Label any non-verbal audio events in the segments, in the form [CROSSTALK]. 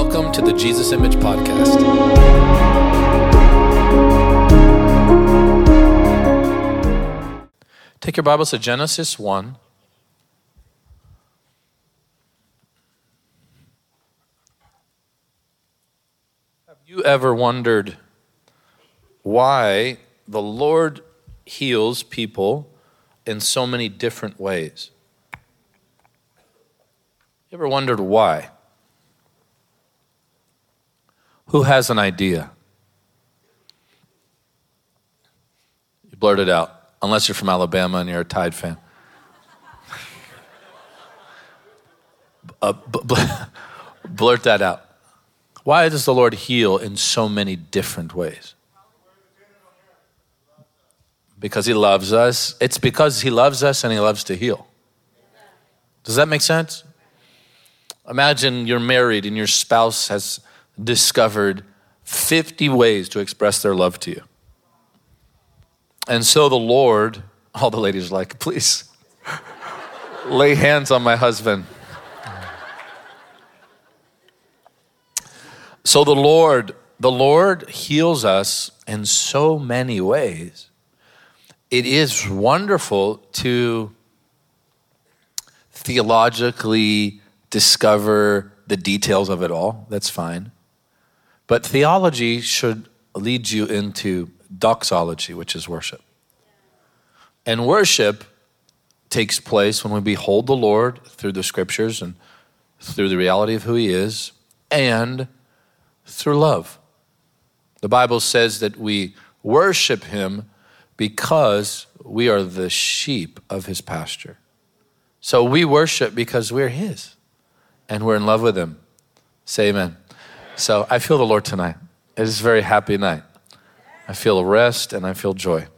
Welcome to the Jesus Image Podcast. Take your Bibles to Genesis 1. Have you ever wondered why the Lord heals people in so many different ways? You ever wondered why? Who has an idea? You blurt it out, unless you're from Alabama and you're a Tide fan. [LAUGHS] uh, b- b- [LAUGHS] blurt that out. Why does the Lord heal in so many different ways? Because He loves us. It's because He loves us and He loves to heal. Does that make sense? Imagine you're married and your spouse has discovered 50 ways to express their love to you. And so the Lord, [LAUGHS] all the ladies like, please [LAUGHS] lay hands on my husband. So the Lord, the Lord heals us in so many ways. It is wonderful to theologically discover the details of it all. That's fine. But theology should lead you into doxology, which is worship. And worship takes place when we behold the Lord through the scriptures and through the reality of who He is and through love. The Bible says that we worship Him because we are the sheep of His pasture. So we worship because we're His and we're in love with Him. Say amen. So I feel the Lord tonight. It is a very happy night. I feel rest and I feel joy,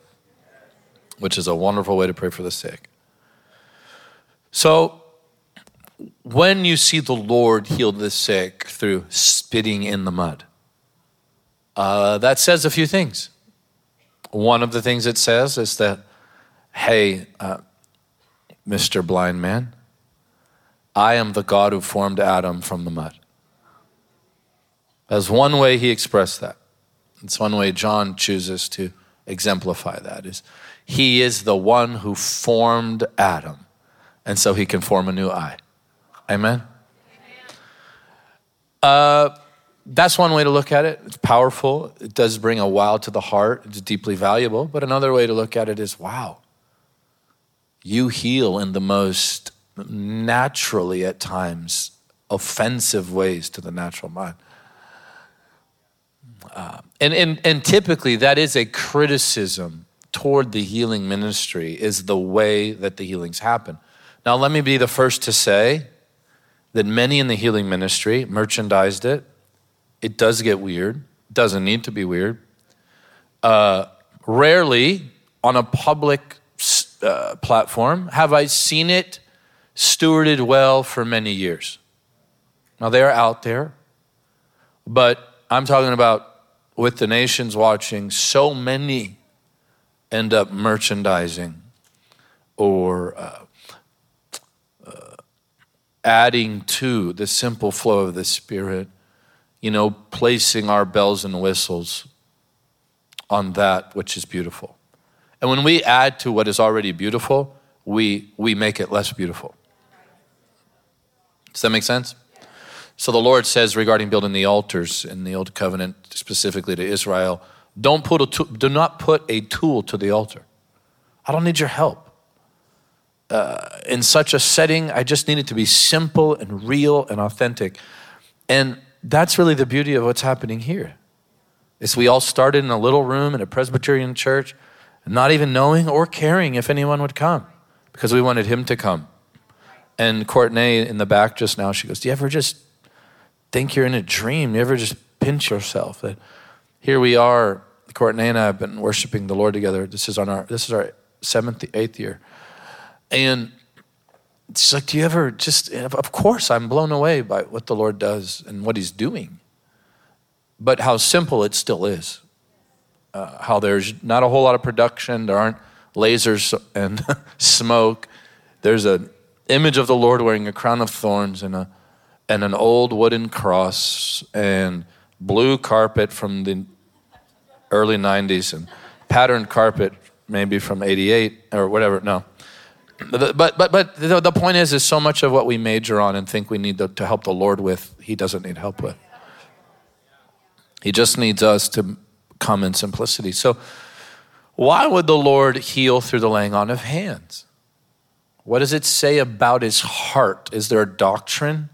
which is a wonderful way to pray for the sick. So when you see the Lord heal the sick through spitting in the mud, uh, that says a few things. One of the things it says is that, hey, uh, Mr. Blind Man, I am the God who formed Adam from the mud. That's one way he expressed that. It's one way John chooses to exemplify that is he is the one who formed Adam, and so he can form a new eye. Amen. Uh, that's one way to look at it. It's powerful. It does bring a wow to the heart. It's deeply valuable. But another way to look at it is wow, you heal in the most naturally, at times, offensive ways to the natural mind. Uh, and, and, and typically, that is a criticism toward the healing ministry, is the way that the healings happen. Now, let me be the first to say that many in the healing ministry merchandised it. It does get weird, doesn't need to be weird. Uh, rarely on a public uh, platform have I seen it stewarded well for many years. Now, they are out there, but I'm talking about with the nations watching, so many end up merchandising or uh, uh, adding to the simple flow of the Spirit, you know, placing our bells and whistles on that which is beautiful. And when we add to what is already beautiful, we, we make it less beautiful. Does that make sense? So the Lord says regarding building the altars in the Old Covenant, specifically to Israel, don't put a tool, do not put a tool to the altar. I don't need your help. Uh, in such a setting, I just need it to be simple and real and authentic. And that's really the beauty of what's happening here. Is we all started in a little room in a Presbyterian church, not even knowing or caring if anyone would come, because we wanted him to come. And Courtney in the back just now, she goes, Do you ever just think you're in a dream. You ever just pinch yourself that here we are, Courtney and I have been worshiping the Lord together. This is on our this is our seventh, eighth year. And it's like, do you ever just of course I'm blown away by what the Lord does and what he's doing. But how simple it still is. Uh, how there's not a whole lot of production, there aren't lasers and [LAUGHS] smoke. There's an image of the Lord wearing a crown of thorns and a and an old wooden cross and blue carpet from the early 90s and patterned carpet maybe from 88 or whatever. No. But, but, but the, point is, is so much of what we major on and think we need to, to help the Lord with, He doesn't need help with. He just needs us to come in simplicity. So, why would the Lord heal through the laying on of hands? What does it say about his heart? Is there a doctrine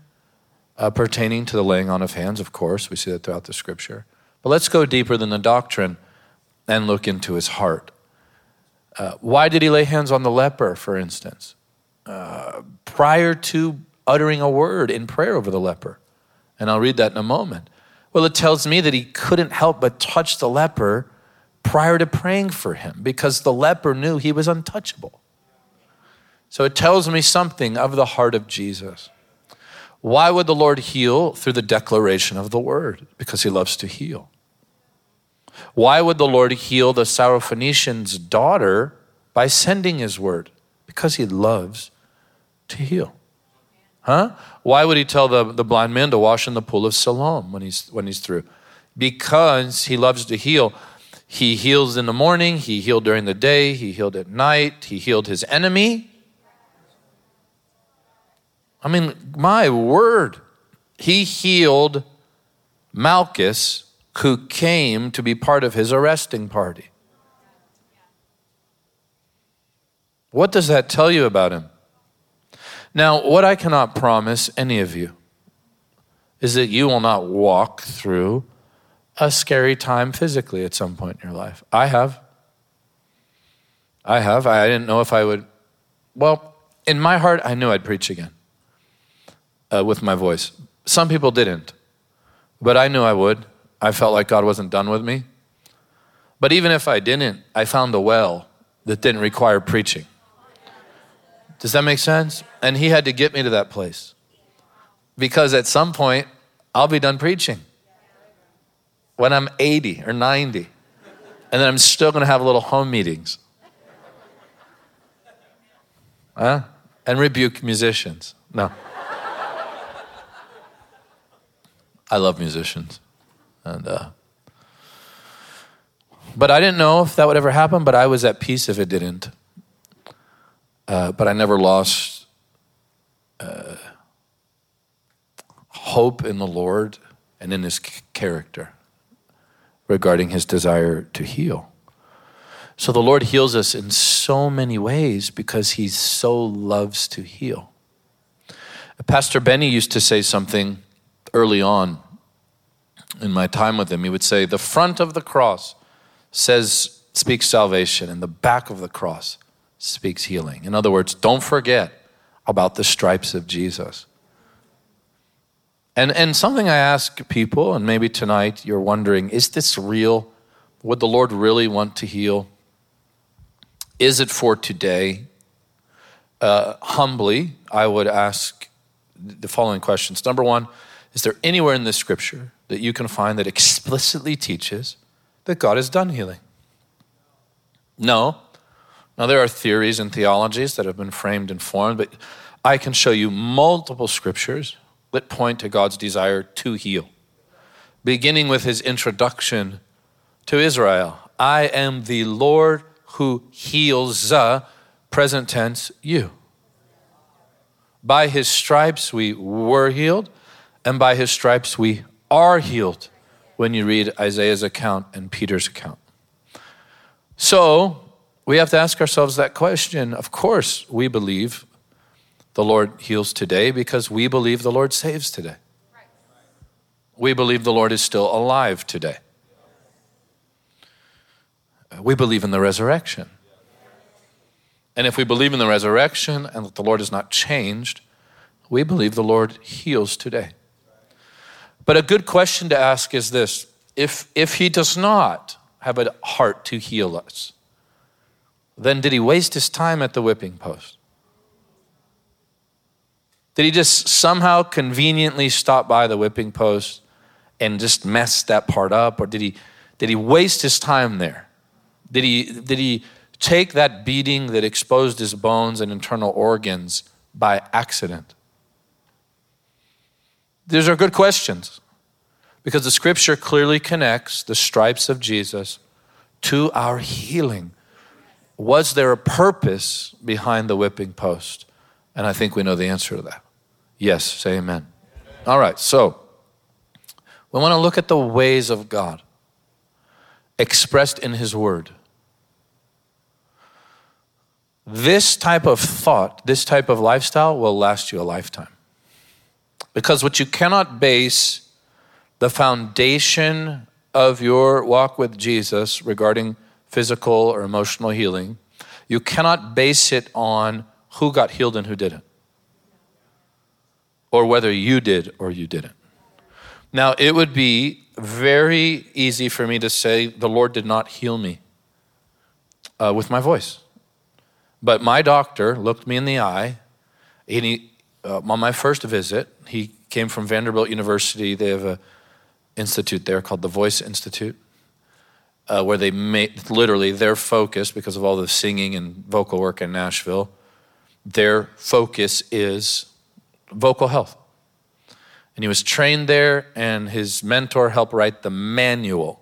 uh, pertaining to the laying on of hands? Of course, we see that throughout the scripture. But let's go deeper than the doctrine and look into his heart. Uh, why did he lay hands on the leper, for instance? Uh, prior to uttering a word in prayer over the leper. And I'll read that in a moment. Well, it tells me that he couldn't help but touch the leper prior to praying for him because the leper knew he was untouchable. So it tells me something of the heart of Jesus. Why would the Lord heal? Through the declaration of the word, because he loves to heal. Why would the Lord heal the Syrophoenician's daughter by sending his word? Because he loves to heal. Huh? Why would he tell the, the blind man to wash in the pool of Siloam when he's, when he's through? Because he loves to heal. He heals in the morning, he healed during the day, he healed at night, he healed his enemy. I mean, my word. He healed Malchus who came to be part of his arresting party. What does that tell you about him? Now, what I cannot promise any of you is that you will not walk through a scary time physically at some point in your life. I have. I have. I didn't know if I would. Well, in my heart, I knew I'd preach again uh, with my voice. Some people didn't, but I knew I would. I felt like God wasn't done with me. But even if I didn't, I found a well that didn't require preaching. Does that make sense? And He had to get me to that place. Because at some point, I'll be done preaching. When I'm 80 or 90. And then I'm still going to have little home meetings. Huh? And rebuke musicians. No. I love musicians. And, uh, but I didn't know if that would ever happen, but I was at peace if it didn't. Uh, but I never lost uh, hope in the Lord and in his character regarding his desire to heal. So the Lord heals us in so many ways because he so loves to heal. Pastor Benny used to say something early on in my time with him, he would say, The front of the cross says, speaks salvation, and the back of the cross speaks healing. In other words, don't forget about the stripes of Jesus. And, and something I ask people, and maybe tonight you're wondering, is this real? Would the Lord really want to heal? Is it for today? Uh, humbly, I would ask the following questions. Number one, is there anywhere in this scripture that you can find that explicitly teaches that God has done healing? No. Now, there are theories and theologies that have been framed and formed, but I can show you multiple scriptures that point to God's desire to heal, beginning with his introduction to Israel I am the Lord who heals, uh, present tense, you. By his stripes we were healed, and by his stripes we are healed when you read Isaiah's account and Peter's account. So we have to ask ourselves that question. Of course, we believe the Lord heals today because we believe the Lord saves today. We believe the Lord is still alive today. We believe in the resurrection. And if we believe in the resurrection and that the Lord has not changed, we believe the Lord heals today. But a good question to ask is this if, if he does not have a heart to heal us, then did he waste his time at the whipping post? Did he just somehow conveniently stop by the whipping post and just mess that part up? Or did he, did he waste his time there? Did he, did he take that beating that exposed his bones and internal organs by accident? These are good questions because the scripture clearly connects the stripes of Jesus to our healing. Was there a purpose behind the whipping post? And I think we know the answer to that. Yes, say amen. All right, so we want to look at the ways of God expressed in His Word. This type of thought, this type of lifestyle will last you a lifetime. Because what you cannot base the foundation of your walk with Jesus regarding physical or emotional healing, you cannot base it on who got healed and who didn't, or whether you did or you didn't. Now, it would be very easy for me to say, The Lord did not heal me uh, with my voice. But my doctor looked me in the eye. And he, uh, on my first visit, he came from Vanderbilt University. They have an institute there called the Voice Institute, uh, where they made literally their focus, because of all the singing and vocal work in Nashville, their focus is vocal health. And he was trained there, and his mentor helped write the manual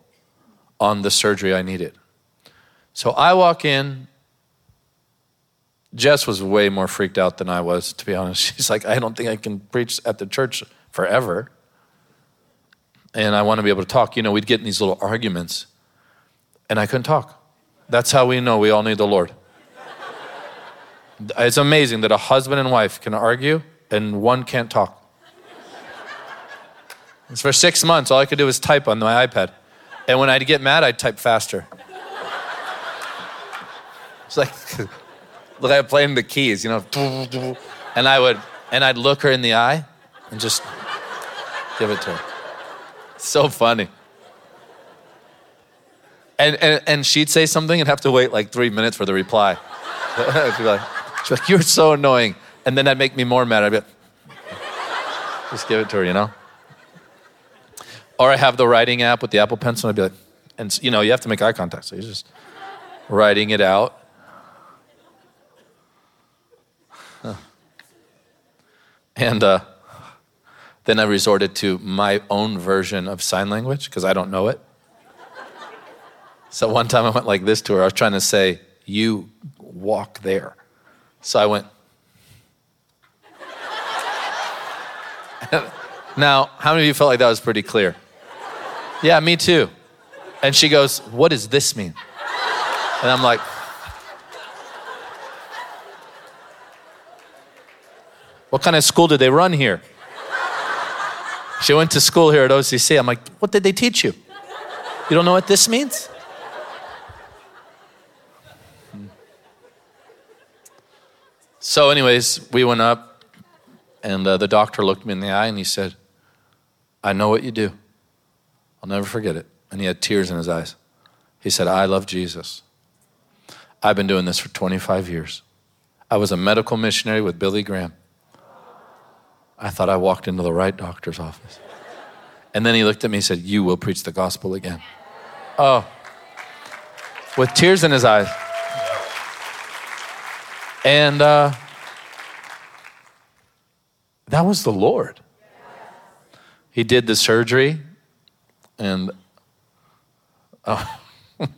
on the surgery I needed. So I walk in. Jess was way more freaked out than I was, to be honest. [LAUGHS] She's like, I don't think I can preach at the church forever. And I want to be able to talk. You know, we'd get in these little arguments, and I couldn't talk. That's how we know we all need the Lord. [LAUGHS] It's amazing that a husband and wife can argue and one can't talk. It's [LAUGHS] for six months, all I could do was type on my iPad. And when I'd get mad, I'd type faster. It's like, look, I'm playing the keys, you know. And I would, and I'd look her in the eye and just give it to her. So funny. And, and, and she'd say something and have to wait like three minutes for the reply. [LAUGHS] she'd, be like, she'd be like, You're so annoying. And then that'd make me more mad. I'd be like, Just give it to her, you know? Or I have the writing app with the Apple Pencil, and I'd be like, and you know, you have to make eye contact, so you're just writing it out. And uh, then I resorted to my own version of sign language because I don't know it. So one time I went like this to her. I was trying to say, You walk there. So I went, [LAUGHS] now, how many of you felt like that was pretty clear? Yeah, me too. And she goes, What does this mean? And I'm like, What kind of school did they run here? She went to school here at OCC. I'm like, What did they teach you? You don't know what this means? So, anyways, we went up, and uh, the doctor looked me in the eye and he said, I know what you do. I'll never forget it. And he had tears in his eyes. He said, I love Jesus. I've been doing this for 25 years. I was a medical missionary with Billy Graham. I thought I walked into the right doctor's office. And then he looked at me and said, You will preach the gospel again. Oh, with tears in his eyes. And uh, that was the Lord. He did the surgery and oh, [LAUGHS]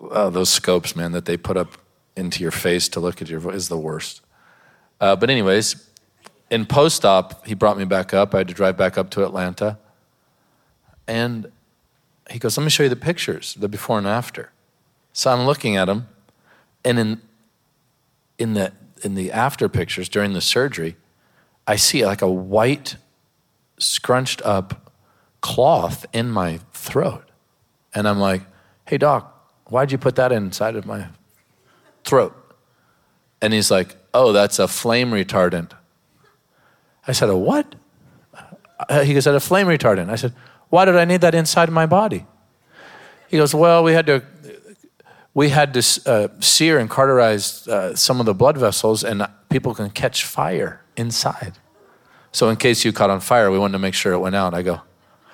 oh, [LAUGHS] those scopes, man, that they put up into your face to look at your voice is the worst. Uh, but anyways, in post-op, he brought me back up. I had to drive back up to Atlanta, and he goes, "Let me show you the pictures, the before and after." So I'm looking at them, and in in the in the after pictures during the surgery, I see like a white, scrunched up cloth in my throat. And I'm like, hey, doc, why'd you put that inside of my throat? And he's like, oh, that's a flame retardant. I said, a what? Uh, he goes, a flame retardant. I said, why did I need that inside my body? He goes, well, we had to, we had to uh, sear and cauterize uh, some of the blood vessels, and people can catch fire inside. So in case you caught on fire, we wanted to make sure it went out. I go,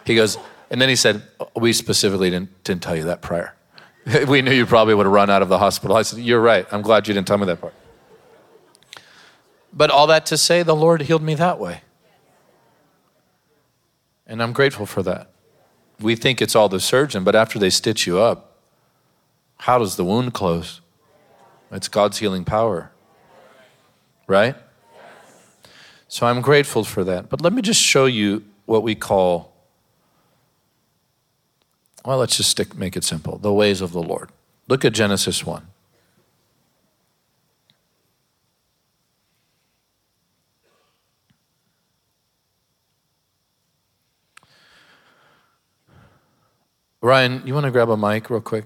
he goes, and then he said, We specifically didn't, didn't tell you that prior. [LAUGHS] we knew you probably would have run out of the hospital. I said, You're right. I'm glad you didn't tell me that part. But all that to say, the Lord healed me that way. And I'm grateful for that. We think it's all the surgeon, but after they stitch you up, how does the wound close? It's God's healing power. Right? So I'm grateful for that. But let me just show you what we call, well, let's just stick, make it simple the ways of the Lord. Look at Genesis 1. Ryan, you want to grab a mic real quick?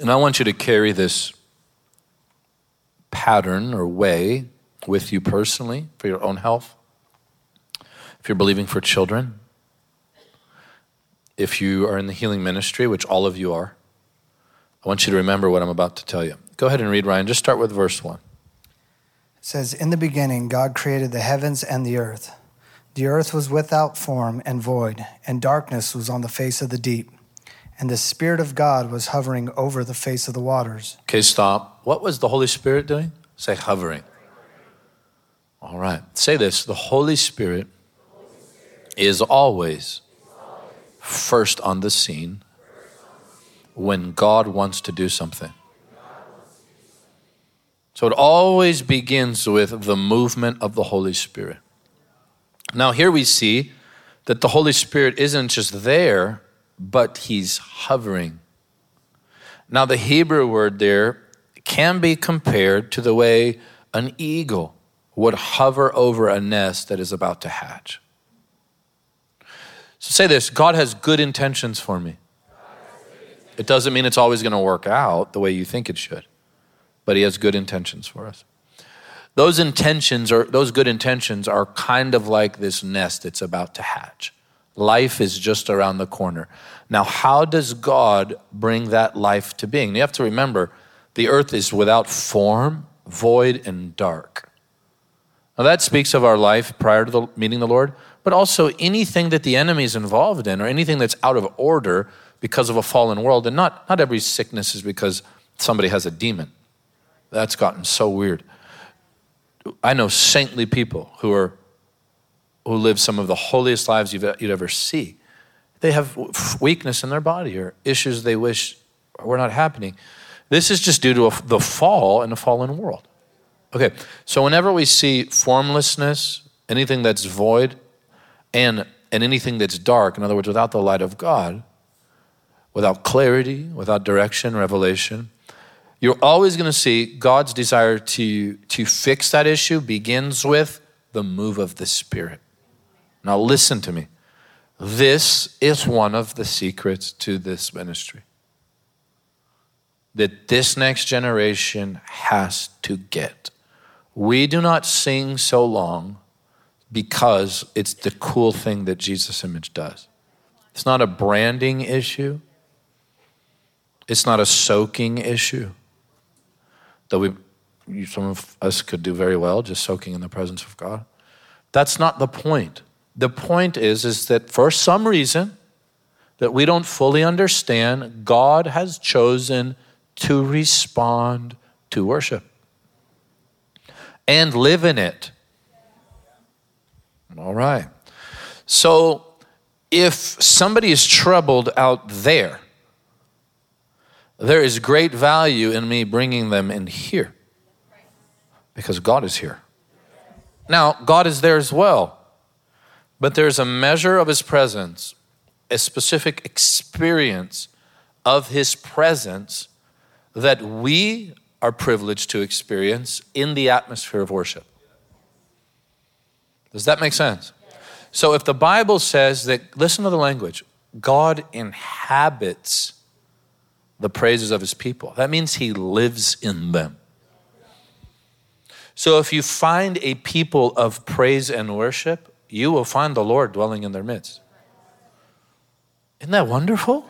And I want you to carry this pattern or way with you personally for your own health. If you're believing for children, if you are in the healing ministry, which all of you are, I want you to remember what I'm about to tell you. Go ahead and read, Ryan. Just start with verse 1. It says, In the beginning, God created the heavens and the earth. The earth was without form and void, and darkness was on the face of the deep. And the Spirit of God was hovering over the face of the waters. Okay, stop. What was the Holy Spirit doing? Say hovering. All right. Say this the Holy Spirit is always first on the scene when God wants to do something. So it always begins with the movement of the Holy Spirit. Now, here we see that the Holy Spirit isn't just there, but he's hovering. Now, the Hebrew word there can be compared to the way an eagle would hover over a nest that is about to hatch. So, say this God has good intentions for me. It doesn't mean it's always going to work out the way you think it should, but He has good intentions for us. Those intentions are those good intentions are kind of like this nest that's about to hatch. Life is just around the corner. Now, how does God bring that life to being? You have to remember the earth is without form, void, and dark. Now, that speaks of our life prior to the, meeting the Lord, but also anything that the enemy is involved in or anything that's out of order because of a fallen world. And not, not every sickness is because somebody has a demon. That's gotten so weird. I know saintly people who are who live some of the holiest lives you'd ever see. They have weakness in their body or issues they wish were not happening. This is just due to a, the fall in a fallen world. Okay, so whenever we see formlessness, anything that's void, and, and anything that's dark, in other words, without the light of God, without clarity, without direction, revelation, you're always going to see God's desire to, to fix that issue begins with the move of the Spirit. Now, listen to me. This is one of the secrets to this ministry that this next generation has to get. We do not sing so long because it's the cool thing that Jesus' image does. It's not a branding issue, it's not a soaking issue that we, some of us could do very well just soaking in the presence of God. That's not the point. The point is, is that for some reason that we don't fully understand, God has chosen to respond to worship and live in it. All right. So if somebody is troubled out there, there is great value in me bringing them in here because God is here. Now, God is there as well, but there's a measure of His presence, a specific experience of His presence that we are privileged to experience in the atmosphere of worship. Does that make sense? So, if the Bible says that, listen to the language, God inhabits the praises of his people. That means he lives in them. So if you find a people of praise and worship, you will find the Lord dwelling in their midst. Isn't that wonderful?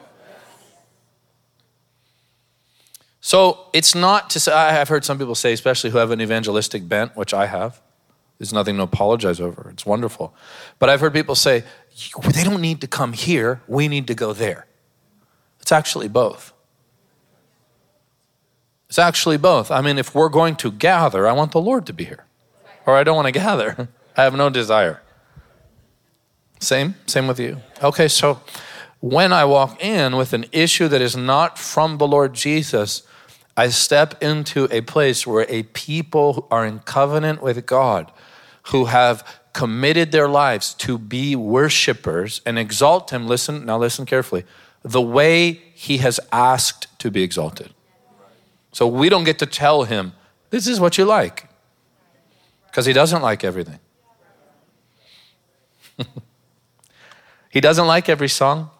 So it's not to say, I've heard some people say, especially who have an evangelistic bent, which I have. There's nothing to apologize over. It's wonderful. But I've heard people say, they don't need to come here, we need to go there. It's actually both. It's actually both. I mean, if we're going to gather, I want the Lord to be here. or I don't want to [LAUGHS] gather. I have no desire. Same, same with you. Okay, so when I walk in with an issue that is not from the Lord Jesus, I step into a place where a people are in covenant with God who have committed their lives to be worshipers and exalt Him. Listen, now listen carefully. The way He has asked to be exalted. So we don't get to tell Him, this is what you like, because He doesn't like everything. [LAUGHS] he doesn't like every song.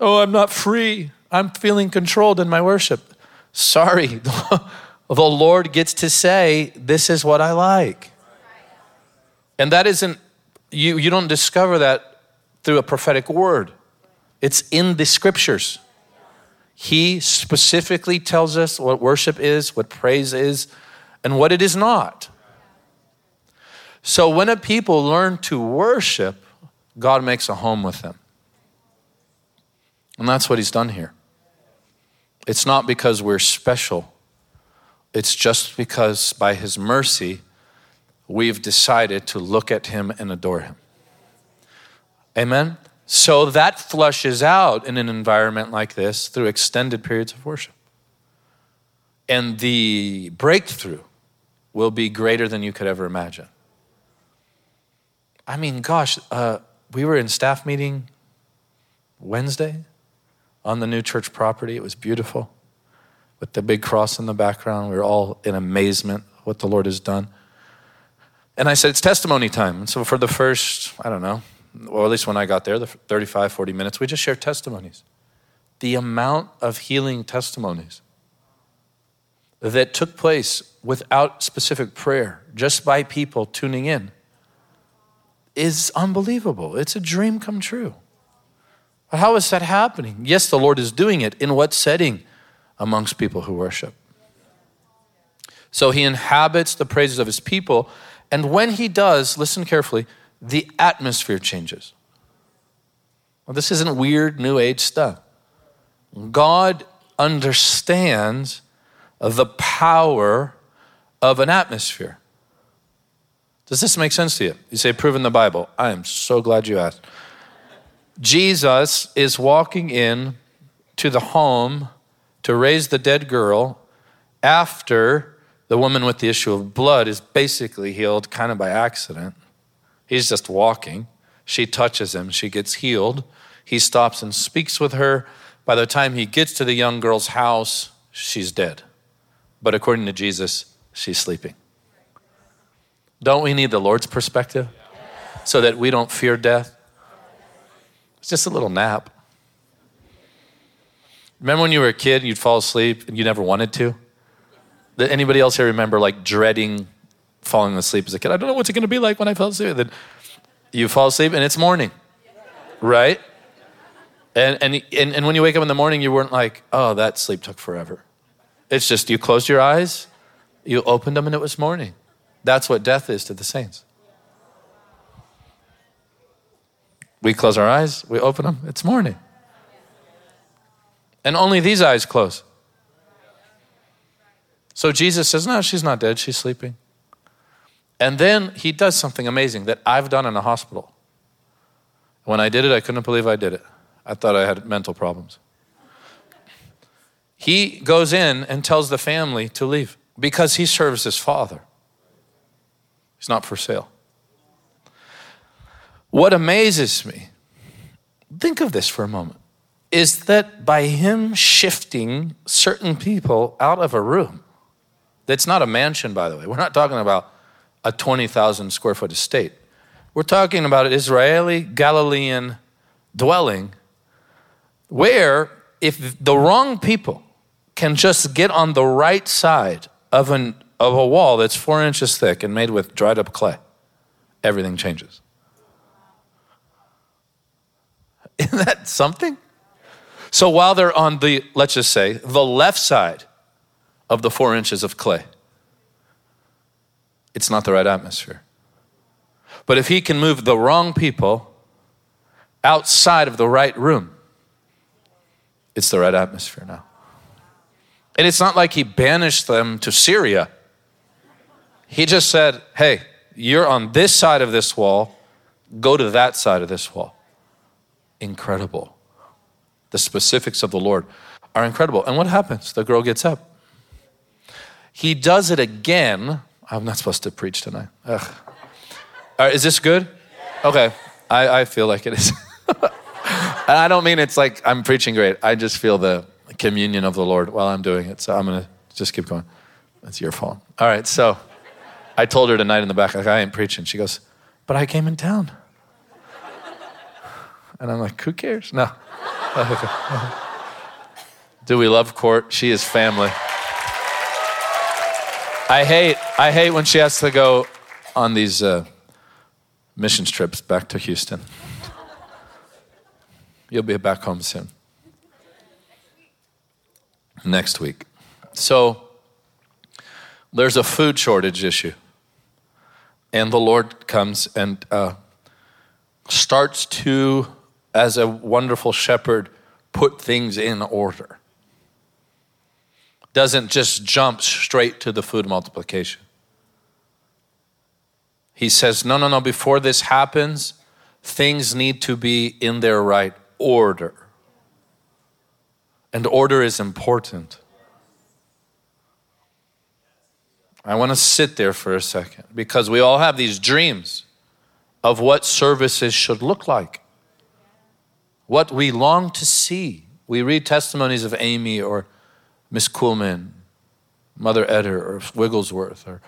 Oh, I'm not free. I'm feeling controlled in my worship. Sorry, [LAUGHS] the Lord gets to say, This is what I like. And that isn't, you, you don't discover that through a prophetic word, it's in the scriptures. He specifically tells us what worship is, what praise is, and what it is not. So when a people learn to worship, God makes a home with them. And that's what he's done here. It's not because we're special, it's just because by his mercy, we've decided to look at him and adore him. Amen? So that flushes out in an environment like this through extended periods of worship. And the breakthrough will be greater than you could ever imagine. I mean, gosh, uh, we were in staff meeting Wednesday on the new church property. It was beautiful with the big cross in the background. We were all in amazement what the Lord has done. And I said, It's testimony time. And so for the first, I don't know, or at least when I got there, the 35, 40 minutes, we just shared testimonies. The amount of healing testimonies that took place without specific prayer, just by people tuning in, is unbelievable. It's a dream come true. But how is that happening? Yes, the Lord is doing it. In what setting? Amongst people who worship. So he inhabits the praises of his people. And when he does, listen carefully, the atmosphere changes. Well, this isn't weird New Age stuff. God understands the power of an atmosphere. Does this make sense to you? You say, proven the Bible. I am so glad you asked. Jesus is walking in to the home to raise the dead girl after the woman with the issue of blood is basically healed kind of by accident. He's just walking. She touches him, she gets healed. He stops and speaks with her. By the time he gets to the young girl's house, she's dead. But according to Jesus, she's sleeping. Don't we need the Lord's perspective so that we don't fear death? It's just a little nap. Remember when you were a kid you'd fall asleep and you never wanted to? Did anybody else here remember like dreading falling asleep as a kid? I don't know what's it going to be like when I fall asleep. Then you fall asleep and it's morning, right? And, and, and, and when you wake up in the morning, you weren't like, oh, that sleep took forever. It's just you closed your eyes, you opened them, and it was morning. That's what death is to the saints. We close our eyes, we open them, it's morning. And only these eyes close. So Jesus says, No, she's not dead, she's sleeping. And then he does something amazing that I've done in a hospital. When I did it, I couldn't believe I did it. I thought I had mental problems. He goes in and tells the family to leave because he serves his father. He's not for sale. What amazes me, think of this for a moment, is that by him shifting certain people out of a room, that's not a mansion, by the way. We're not talking about a 20,000 square foot estate. We're talking about an Israeli Galilean dwelling where if the wrong people can just get on the right side of, an, of a wall that's four inches thick and made with dried up clay, everything changes. [LAUGHS] Isn't that something? So while they're on the, let's just say, the left side of the four inches of clay, it's not the right atmosphere. But if he can move the wrong people outside of the right room, it's the right atmosphere now. And it's not like he banished them to Syria. He just said, Hey, you're on this side of this wall, go to that side of this wall. Incredible. The specifics of the Lord are incredible. And what happens? The girl gets up. He does it again. I'm not supposed to preach tonight. Ugh. All right, is this good? Okay. I, I feel like it is. [LAUGHS] and I don't mean it's like I'm preaching great. I just feel the communion of the Lord while I'm doing it. So I'm going to just keep going. It's your fault. All right, so I told her tonight in the back, like, I ain't preaching. She goes, But I came in town. [SIGHS] And I'm like, Who cares? No. [LAUGHS] Do we love court? She is family. I hate, I hate when she has to go on these uh, missions trips back to Houston. You'll be back home soon. Next week. So, there's a food shortage issue. And the Lord comes and uh, starts to, as a wonderful shepherd, put things in order. Doesn't just jump straight to the food multiplication. He says, no, no, no, before this happens, things need to be in their right order. And order is important. I want to sit there for a second because we all have these dreams of what services should look like, what we long to see. We read testimonies of Amy or Miss Kuhlman, Mother Etter, or Wigglesworth, or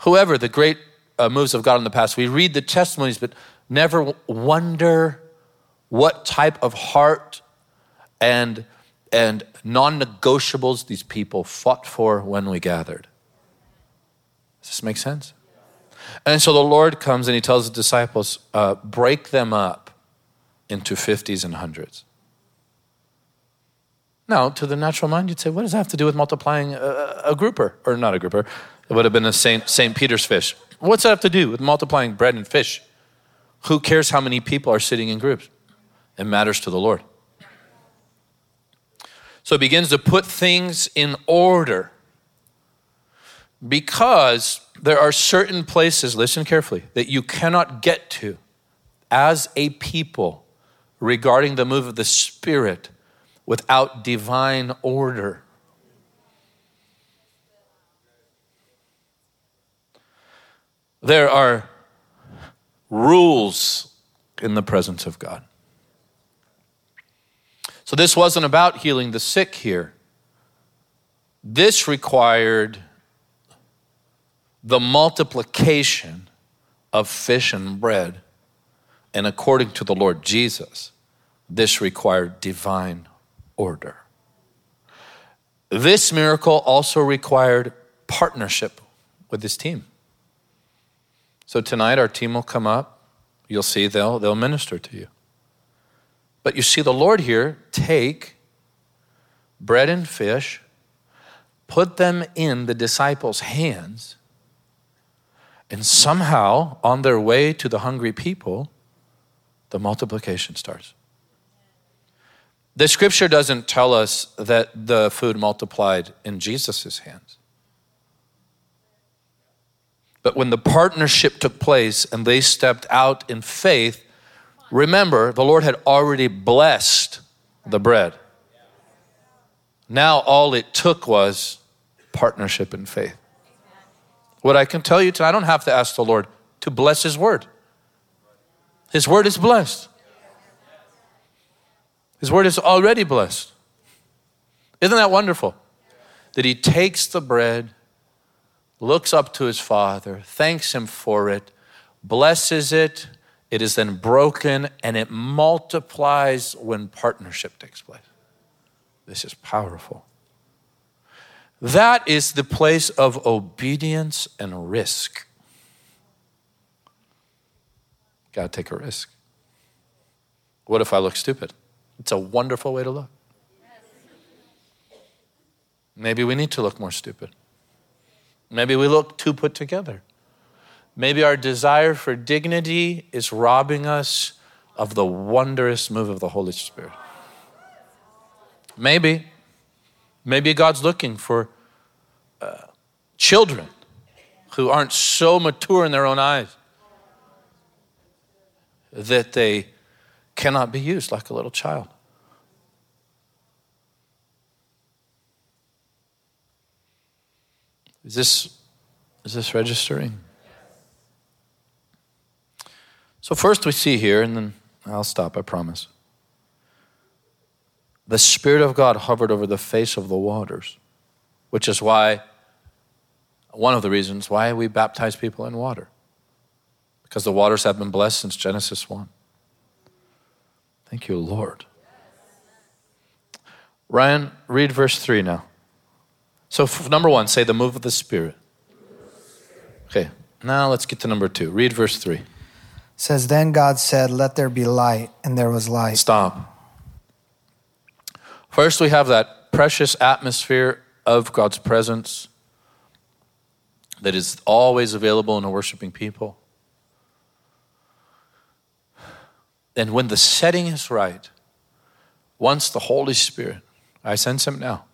whoever, the great uh, moves of God in the past. We read the testimonies, but never wonder what type of heart and, and non negotiables these people fought for when we gathered. Does this make sense? And so the Lord comes and he tells the disciples, uh, break them up into 50s and hundreds. Now, to the natural mind, you'd say, what does that have to do with multiplying a, a grouper? Or not a grouper, it would have been a St. St. Peter's fish. What's that have to do with multiplying bread and fish? Who cares how many people are sitting in groups? It matters to the Lord. So it begins to put things in order because there are certain places, listen carefully, that you cannot get to as a people regarding the move of the Spirit without divine order. There are rules in the presence of God. So, this wasn't about healing the sick here. This required the multiplication of fish and bread. And according to the Lord Jesus, this required divine order. This miracle also required partnership with his team. So tonight our team will come up. You'll see they'll, they'll minister to you. But you see the Lord here take bread and fish, put them in the disciples' hands, and somehow, on their way to the hungry people, the multiplication starts. The scripture doesn't tell us that the food multiplied in Jesus' hands. But when the partnership took place and they stepped out in faith, remember, the Lord had already blessed the bread. Now all it took was partnership in faith. What I can tell you tonight, I don't have to ask the Lord to bless His word. His word is blessed. His word is already blessed. Isn't that wonderful? That He takes the bread, looks up to His Father, thanks Him for it, blesses it, it is then broken, and it multiplies when partnership takes place. This is powerful. That is the place of obedience and risk. Got to take a risk. What if I look stupid? It's a wonderful way to look. Maybe we need to look more stupid. Maybe we look too put together. Maybe our desire for dignity is robbing us of the wondrous move of the Holy Spirit. Maybe. Maybe God's looking for uh, children who aren't so mature in their own eyes that they cannot be used like a little child. Is this, is this registering? So, first we see here, and then I'll stop, I promise. The Spirit of God hovered over the face of the waters, which is why, one of the reasons why we baptize people in water. Because the waters have been blessed since Genesis 1. Thank you, Lord. Ryan, read verse 3 now. So, number one, say the move of the Spirit. Okay, now let's get to number two. Read verse 3. says then God said, "Let there be light," and there was light. Stop. First, we have that precious atmosphere of God's presence that is always available in a worshiping people. And when the setting is right, once the Holy Spirit, I sense Him now,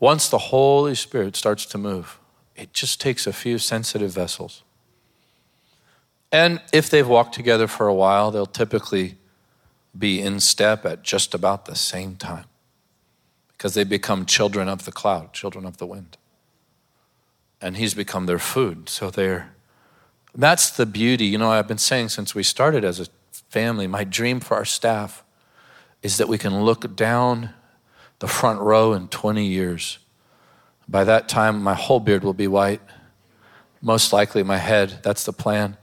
once the Holy Spirit starts to move, it just takes a few sensitive vessels. And if they've walked together for a while, they'll typically be in step at just about the same time because they become children of the cloud, children of the wind. And He's become their food. So they're, that's the beauty. You know, I've been saying since we started as a family, my dream for our staff is that we can look down the front row in 20 years. By that time, my whole beard will be white. Most likely, my head. That's the plan.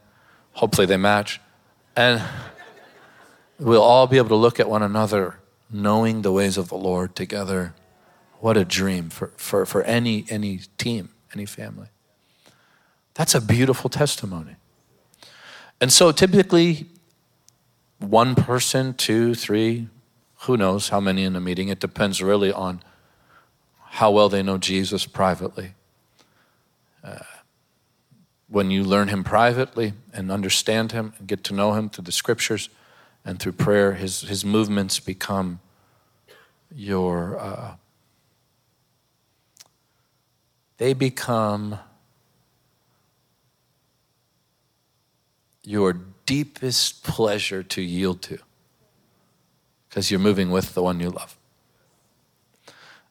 Hopefully, they match. And we'll all be able to look at one another, knowing the ways of the Lord together. What a dream for, for, for any, any team, any family. That's a beautiful testimony. And so, typically, one person, two, three, who knows how many in a meeting. It depends really on how well they know Jesus privately. Uh, when you learn him privately and understand him and get to know him through the scriptures and through prayer, his, his movements become your, uh, they become your deepest pleasure to yield to because you're moving with the one you love.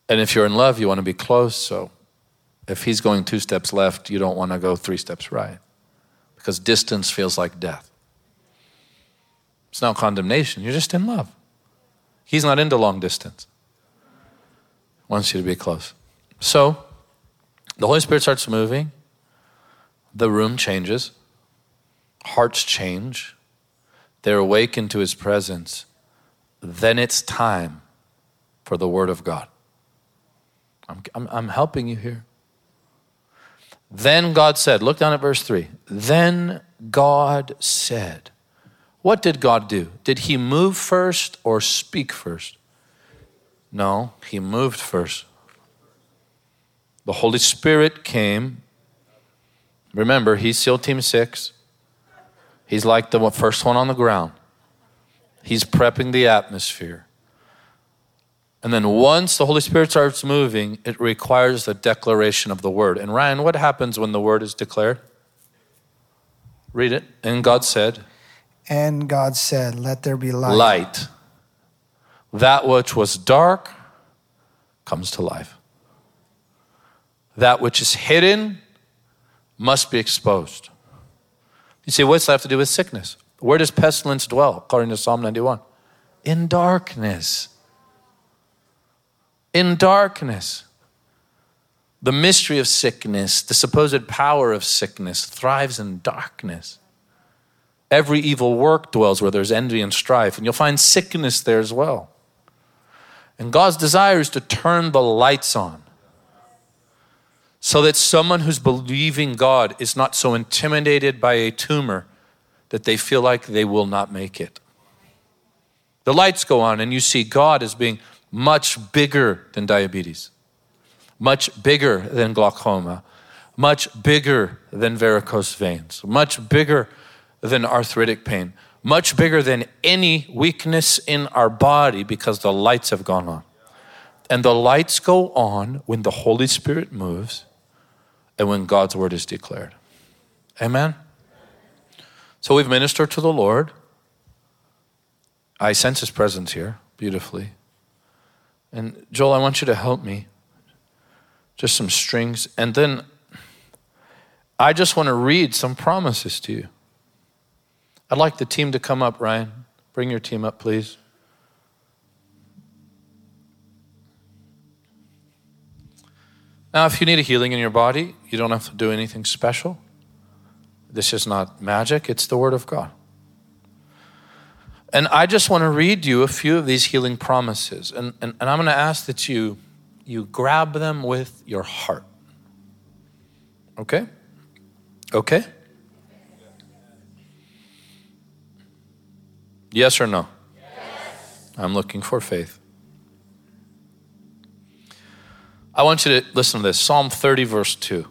And if you're in love, you want to be close. So if he's going two steps left, you don't want to go three steps right because distance feels like death. It's not condemnation, you're just in love. He's not into long distance, he wants you to be close. So the Holy Spirit starts moving, the room changes, hearts change, they're awakened to his presence. Then it's time for the Word of God. I'm, I'm, I'm helping you here. Then God said, look down at verse 3. Then God said, What did God do? Did he move first or speak first? No, he moved first. The Holy Spirit came. Remember, he's SEAL Team 6. He's like the first one on the ground. He's prepping the atmosphere. And then once the Holy Spirit starts moving, it requires the declaration of the word. And Ryan, what happens when the word is declared? Read it. And God said, And God said, Let there be light. Light. That which was dark comes to life. That which is hidden must be exposed. You say, what's that have to do with sickness? Where does pestilence dwell, according to Psalm 91? In darkness in darkness. The mystery of sickness, the supposed power of sickness, thrives in darkness. Every evil work dwells where there's envy and strife, and you'll find sickness there as well. And God's desire is to turn the lights on so that someone who's believing God is not so intimidated by a tumor that they feel like they will not make it. The lights go on, and you see God as being much bigger than diabetes, much bigger than glaucoma, much bigger than varicose veins, much bigger than arthritic pain, much bigger than any weakness in our body because the lights have gone on. And the lights go on when the Holy Spirit moves, and when God's word is declared. Amen? So we've ministered to the Lord. I sense his presence here beautifully. And Joel, I want you to help me. Just some strings. And then I just want to read some promises to you. I'd like the team to come up, Ryan. Bring your team up, please. Now, if you need a healing in your body, you don't have to do anything special. This is not magic, it's the Word of God. And I just want to read you a few of these healing promises. And, and, and I'm going to ask that you, you grab them with your heart. Okay? Okay? Yes or no? Yes. I'm looking for faith. I want you to listen to this Psalm 30, verse 2.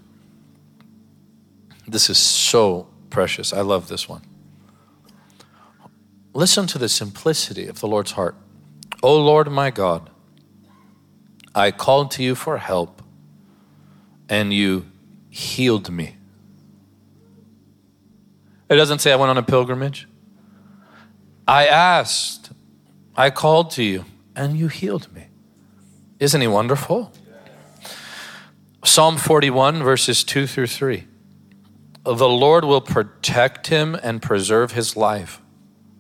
This is so precious. I love this one. Listen to the simplicity of the Lord's heart. O Lord my God, I called to you for help, and you healed me. It doesn't say I went on a pilgrimage. I asked, I called to you, and you healed me. Isn't he wonderful? Psalm 41, verses 2 through 3. The Lord will protect him and preserve his life.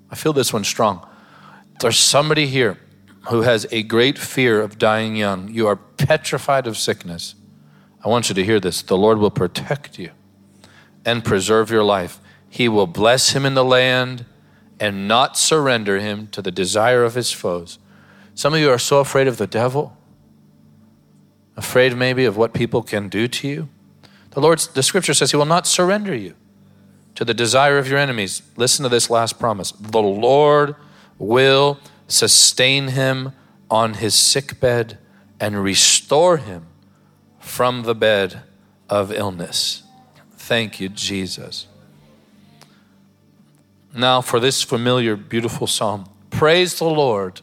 I feel this one strong. There's somebody here who has a great fear of dying young. You are petrified of sickness. I want you to hear this. The Lord will protect you and preserve your life. He will bless him in the land and not surrender him to the desire of his foes. Some of you are so afraid of the devil, afraid maybe of what people can do to you. The Lord, the scripture says, He will not surrender you to the desire of your enemies. Listen to this last promise the Lord will sustain him on his sick bed and restore him from the bed of illness. Thank you, Jesus. Now, for this familiar, beautiful psalm Praise the Lord,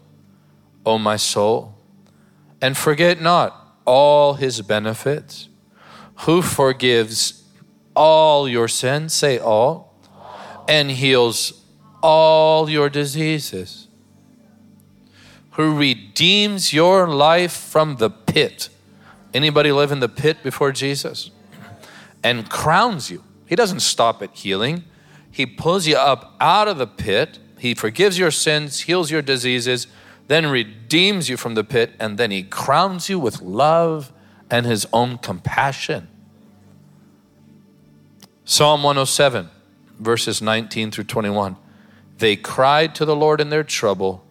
O my soul, and forget not all his benefits who forgives all your sins, say all, and heals all your diseases, who redeems your life from the pit. Anybody live in the pit before Jesus? And crowns you. He doesn't stop at healing. He pulls you up out of the pit. He forgives your sins, heals your diseases, then redeems you from the pit, and then he crowns you with love and his own compassion. Psalm 107, verses 19 through 21. They cried to the Lord in their trouble,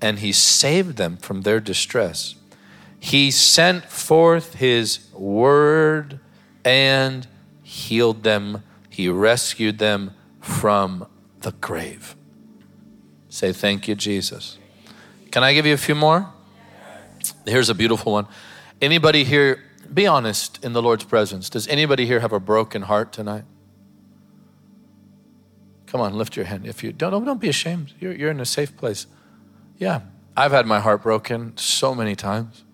and he saved them from their distress. He sent forth his word and healed them. He rescued them from the grave. Say, Thank you, Jesus. Can I give you a few more? Here's a beautiful one. Anybody here, be honest in the Lord's presence. Does anybody here have a broken heart tonight? Come on, lift your hand. If you don't, don't be ashamed. You're, you're in a safe place. Yeah, I've had my heart broken so many times.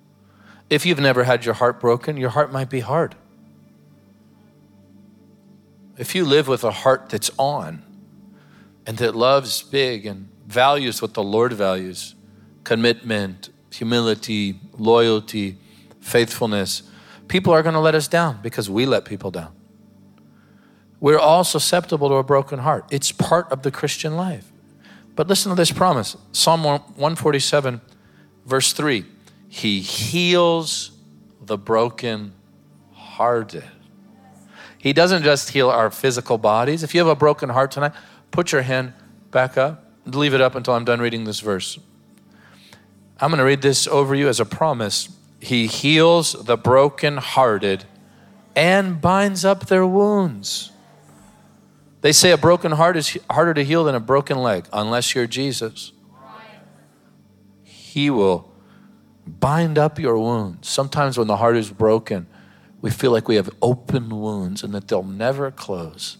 If you've never had your heart broken, your heart might be hard. If you live with a heart that's on and that loves big and values what the Lord values commitment, humility, loyalty, faithfulness people are going to let us down because we let people down. We're all susceptible to a broken heart. It's part of the Christian life. But listen to this promise Psalm 147, verse 3 He heals the broken hearted. He doesn't just heal our physical bodies. If you have a broken heart tonight, put your hand back up. Leave it up until I'm done reading this verse. I'm going to read this over you as a promise. He heals the broken-hearted and binds up their wounds. They say a broken heart is harder to heal than a broken leg, unless you're Jesus. He will bind up your wounds. Sometimes when the heart is broken, we feel like we have open wounds and that they'll never close.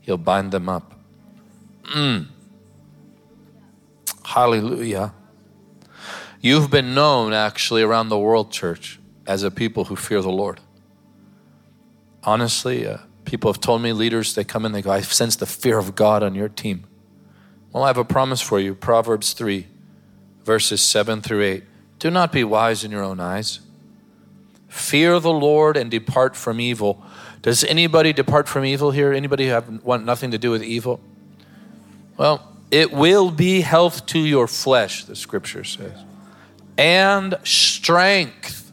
He'll bind them up. Mm. Hallelujah. You've been known actually around the world, church, as a people who fear the Lord. honestly, uh, people have told me, leaders, they come in, they go, I sense the fear of God on your team. Well, I have a promise for you Proverbs 3, verses 7 through 8. Do not be wise in your own eyes. Fear the Lord and depart from evil. Does anybody depart from evil here? Anybody have want nothing to do with evil? Well, it will be health to your flesh, the scripture says, and strength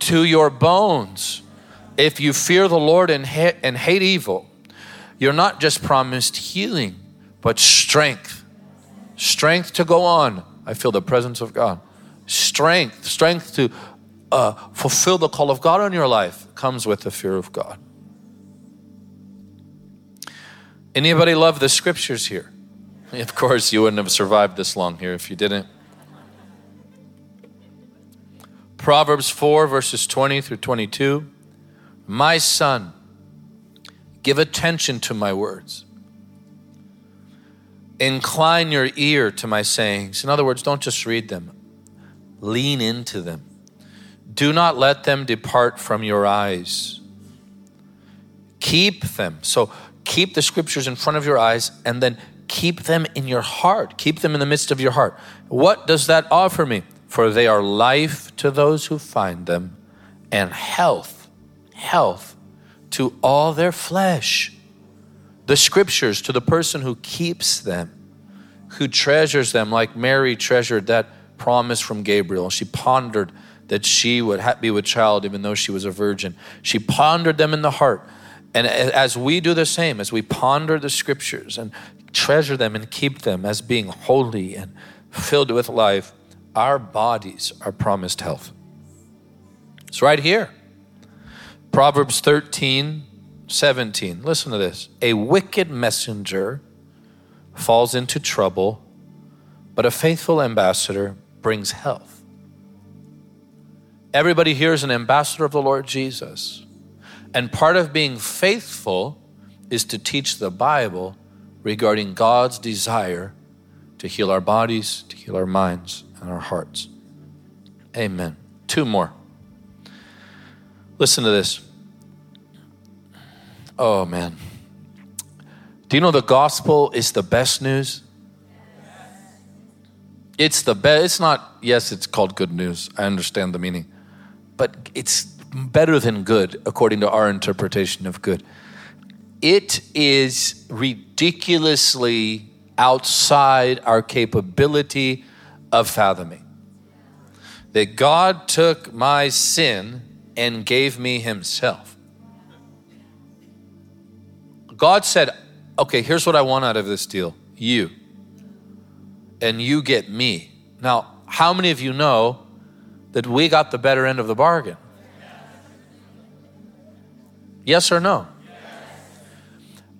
to your bones. If you fear the Lord and, ha- and hate evil, you're not just promised healing, but strength. Strength to go on. I feel the presence of God. Strength, strength to uh, fulfill the call of God on your life comes with the fear of God. Anybody love the scriptures here? [LAUGHS] Of course, you wouldn't have survived this long here if you didn't. Proverbs 4, verses 20 through 22. My son, give attention to my words. Incline your ear to my sayings. In other words, don't just read them, lean into them. Do not let them depart from your eyes. Keep them. So keep the scriptures in front of your eyes and then keep them in your heart. Keep them in the midst of your heart. What does that offer me? For they are life to those who find them and health, health to all their flesh. The scriptures to the person who keeps them, who treasures them, like Mary treasured that promise from Gabriel. She pondered that she would be with child even though she was a virgin. She pondered them in the heart. And as we do the same, as we ponder the scriptures and treasure them and keep them as being holy and filled with life, our bodies are promised health. It's right here. Proverbs 13, 17. Listen to this. A wicked messenger falls into trouble, but a faithful ambassador brings health. Everybody here is an ambassador of the Lord Jesus. And part of being faithful is to teach the Bible regarding God's desire to heal our bodies, to heal our minds, and our hearts. Amen. Two more. Listen to this. Oh, man. Do you know the gospel is the best news? It's the best. It's not, yes, it's called good news. I understand the meaning but it's better than good according to our interpretation of good. It is ridiculously outside our capability of fathoming. That God took my sin and gave me Himself. God said, Okay, here's what I want out of this deal you. And you get me. Now, how many of you know that we got the better end of the bargain? Yes or no?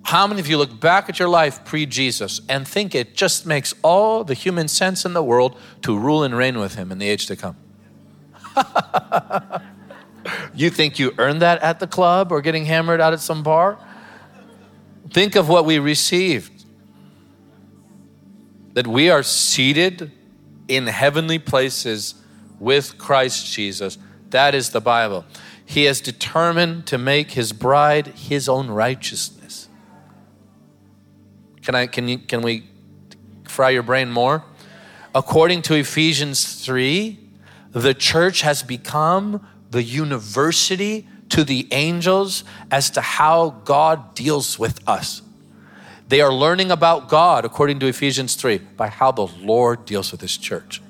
How many of you look back at your life pre Jesus and think it just makes all the human sense in the world to rule and reign with Him in the age to come? [LAUGHS] you think you earned that at the club or getting hammered out at some bar? Think of what we received that we are seated in heavenly places with Christ Jesus. That is the Bible. He has determined to make his bride his own righteousness. Can I can you can we fry your brain more? According to Ephesians 3, the church has become the university to the angels as to how God deals with us. They are learning about God, according to Ephesians 3, by how the Lord deals with his church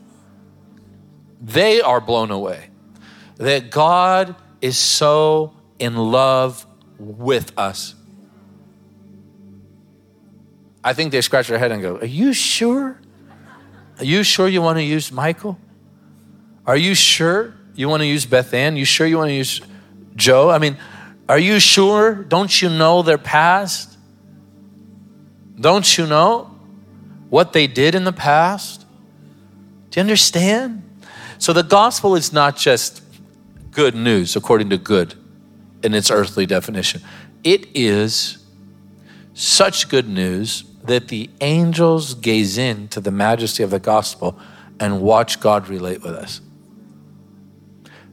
they are blown away that God is so in love with us. I think they scratch their head and go, Are you sure? Are you sure you want to use Michael? Are you sure you want to use Beth Ann? You sure you want to use Joe? I mean, are you sure? Don't you know their past? Don't you know what they did in the past? Do you understand? So the gospel is not just good news according to good in its earthly definition, it is such good news that the angels gaze into the majesty of the gospel and watch God relate with us.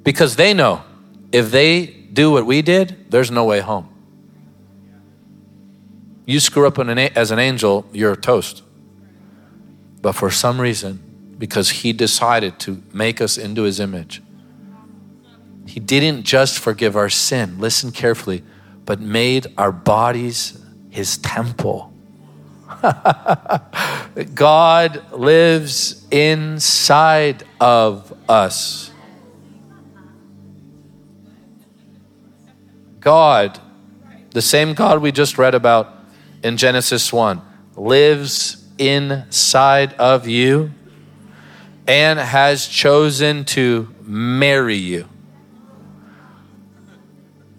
Because they know if they do what we did, there's no way home. You screw up an, as an angel, you're toast. But for some reason, because he decided to make us into his image, he didn't just forgive our sin, listen carefully, but made our bodies his temple. [LAUGHS] God lives inside of us. God, the same God we just read about in Genesis 1, lives inside of you and has chosen to marry you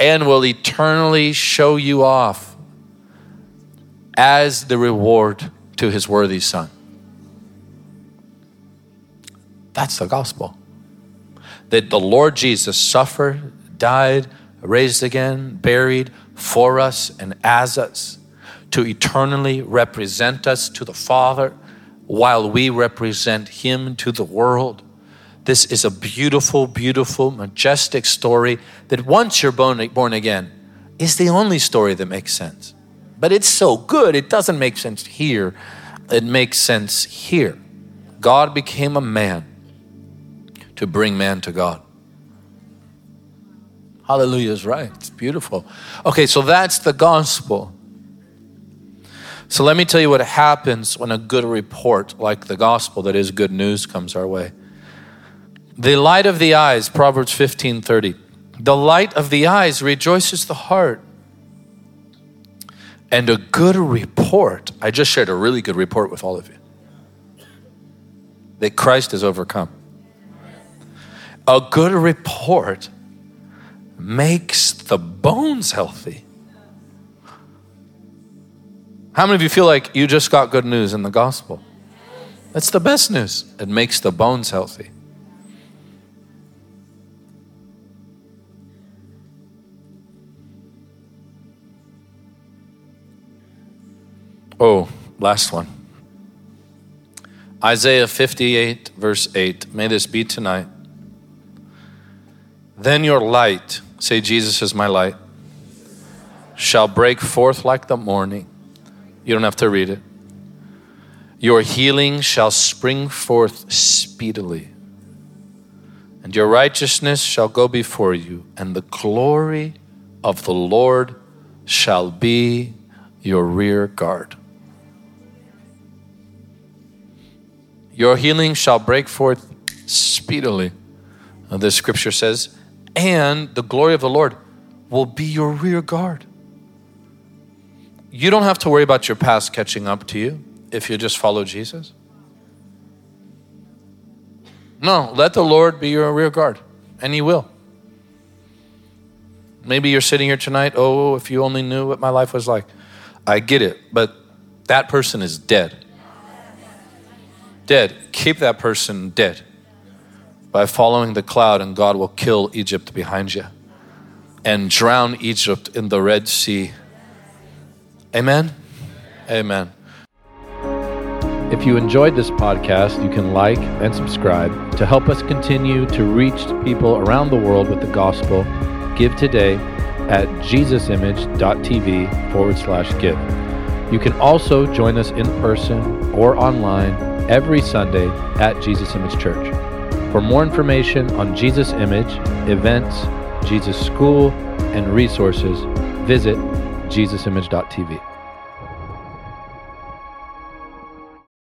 and will eternally show you off as the reward to his worthy son. That's the gospel. That the Lord Jesus suffered, died, raised again, buried for us and as us to eternally represent us to the Father while we represent Him to the world. This is a beautiful, beautiful, majestic story that once you're born, again is the only story that makes sense. But it's so good, it doesn't make sense here. It makes sense here. God became a man to bring man to God. Hallelujah is right. It's beautiful. Okay, so that's the gospel. So let me tell you what happens when a good report like the gospel that is good news comes our way. The light of the eyes, Proverbs 15:30. The light of the eyes rejoices the heart. And a good report, I just shared a really good report with all of you. That Christ has overcome. A good report makes the bones healthy. How many of you feel like you just got good news in the gospel? That's the best news. It makes the bones healthy. Oh, last one. Isaiah 58, verse 8. May this be tonight. Then your light, say, Jesus is my light, shall break forth like the morning. You don't have to read it. Your healing shall spring forth speedily, and your righteousness shall go before you, and the glory of the Lord shall be your rear guard. Your healing shall break forth speedily. Uh, the scripture says, and the glory of the Lord will be your rear guard. You don't have to worry about your past catching up to you if you just follow Jesus. No, let the Lord be your rear guard, and He will. Maybe you're sitting here tonight, oh, if you only knew what my life was like. I get it, but that person is dead. Dead. Keep that person dead by following the cloud, and God will kill Egypt behind you and drown Egypt in the Red Sea. Amen? Amen. If you enjoyed this podcast, you can like and subscribe to help us continue to reach people around the world with the gospel. Give today at jesusimage.tv forward slash give. You can also join us in person or online every Sunday at Jesus Image Church. For more information on Jesus Image, events, Jesus School, and resources, visit jesusimage.tv.